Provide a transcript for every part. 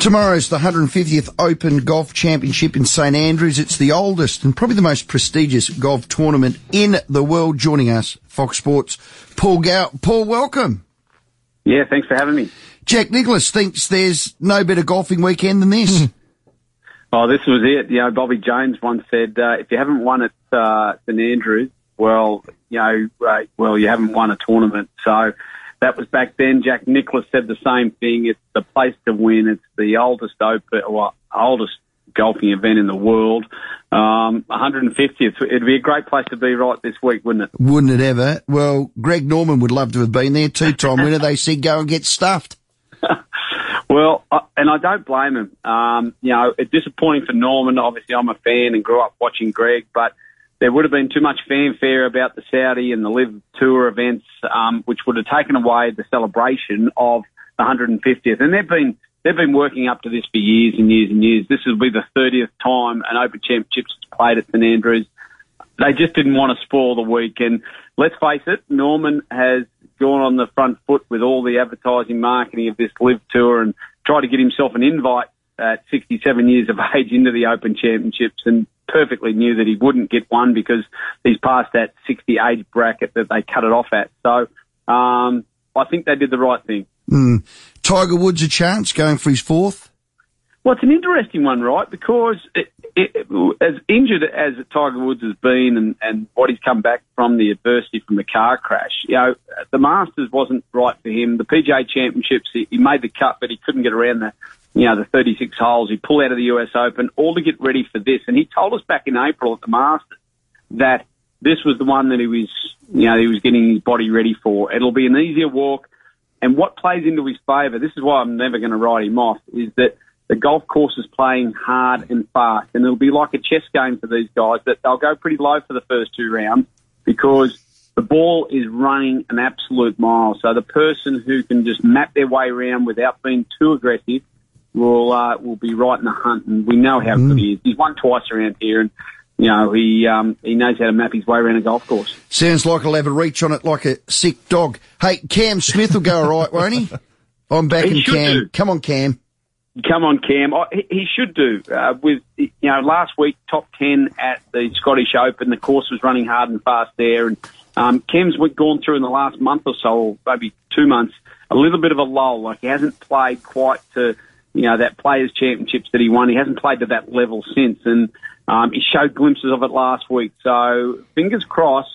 Tomorrow's the 150th Open Golf Championship in St Andrews. It's the oldest and probably the most prestigious golf tournament in the world. Joining us, Fox Sports, Paul Gow. Paul, welcome. Yeah, thanks for having me. Jack Nicklaus thinks there's no better golfing weekend than this. oh, this was it. You know, Bobby Jones once said, uh, if you haven't won at uh, St Andrews, well, you know, uh, well, you haven't won a tournament. So that was back then. Jack Nicklaus said the same thing. It's the place to win. It's the oldest open, well, oldest golfing event in the world. Um, 150th. It'd be a great place to be right this week, wouldn't it? Wouldn't it ever? Well, Greg Norman would love to have been there. Two-time winner. They said go and get stuffed. well, I, and I don't blame him. Um, you know, it's disappointing for Norman. Obviously, I'm a fan and grew up watching Greg, but there would have been too much fanfare about the Saudi and the LIV Tour events, um, which would have taken away the celebration of the 150th. And they've been they've been working up to this for years and years and years. This will be the 30th time an Open Championships played at St Andrews. They just didn't want to spoil the week. And let's face it, Norman has gone on the front foot with all the advertising marketing of this LIV Tour and tried to get himself an invite at 67 years of age into the Open Championships and perfectly knew that he wouldn't get one because he's past that 60 age bracket that they cut it off at. So um, I think they did the right thing. Mm. Tiger Woods a chance going for his fourth? Well, it's an interesting one, right? Because it, it, as injured as Tiger Woods has been and, and what he's come back from the adversity from the car crash, you know, the Masters wasn't right for him. The PGA Championships, he, he made the cut, but he couldn't get around the you know, the 36 holes. He pulled out of the US Open, all to get ready for this. And he told us back in April at the Masters that this was the one that he was, you know, he was getting his body ready for. It'll be an easier walk. And what plays into his favour, this is why I'm never going to write him off, is that the golf course is playing hard and fast. And it'll be like a chess game for these guys that they'll go pretty low for the first two rounds because the ball is running an absolute mile. So the person who can just map their way around without being too aggressive will uh, will be right in the hunt, and we know how mm. good he is. He's won twice around here, and you know he um, he knows how to map his way around a golf course. Sounds like he'll have a reach on it like a sick dog. Hey, Cam Smith will go all right, won't he? I'm back in Cam. Do. Come on, Cam. Come on, Cam. He, he, should do. Uh, with you know, last week top ten at the Scottish Open, the course was running hard and fast there, and um, Cam's gone through in the last month or so, or maybe two months, a little bit of a lull. Like he hasn't played quite to you know, that Players Championships that he won. He hasn't played to that level since, and um, he showed glimpses of it last week. So fingers crossed.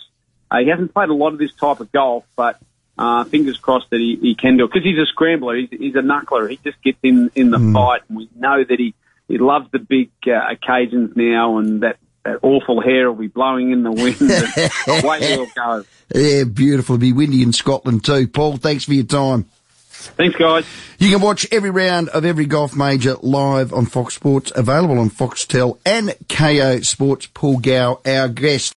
Uh, he hasn't played a lot of this type of golf, but uh, fingers crossed that he, he can do it because he's a scrambler. He's, he's a knuckler. He just gets in in the mm. fight, and we know that he he loves the big uh, occasions now, and that. That awful hair will be blowing in the wind. away he'll go. Yeah, beautiful. It'll be windy in Scotland too. Paul, thanks for your time. Thanks, guys. You can watch every round of every golf major live on Fox Sports, available on Foxtel and Kayo Sports. Paul Gow, our guest.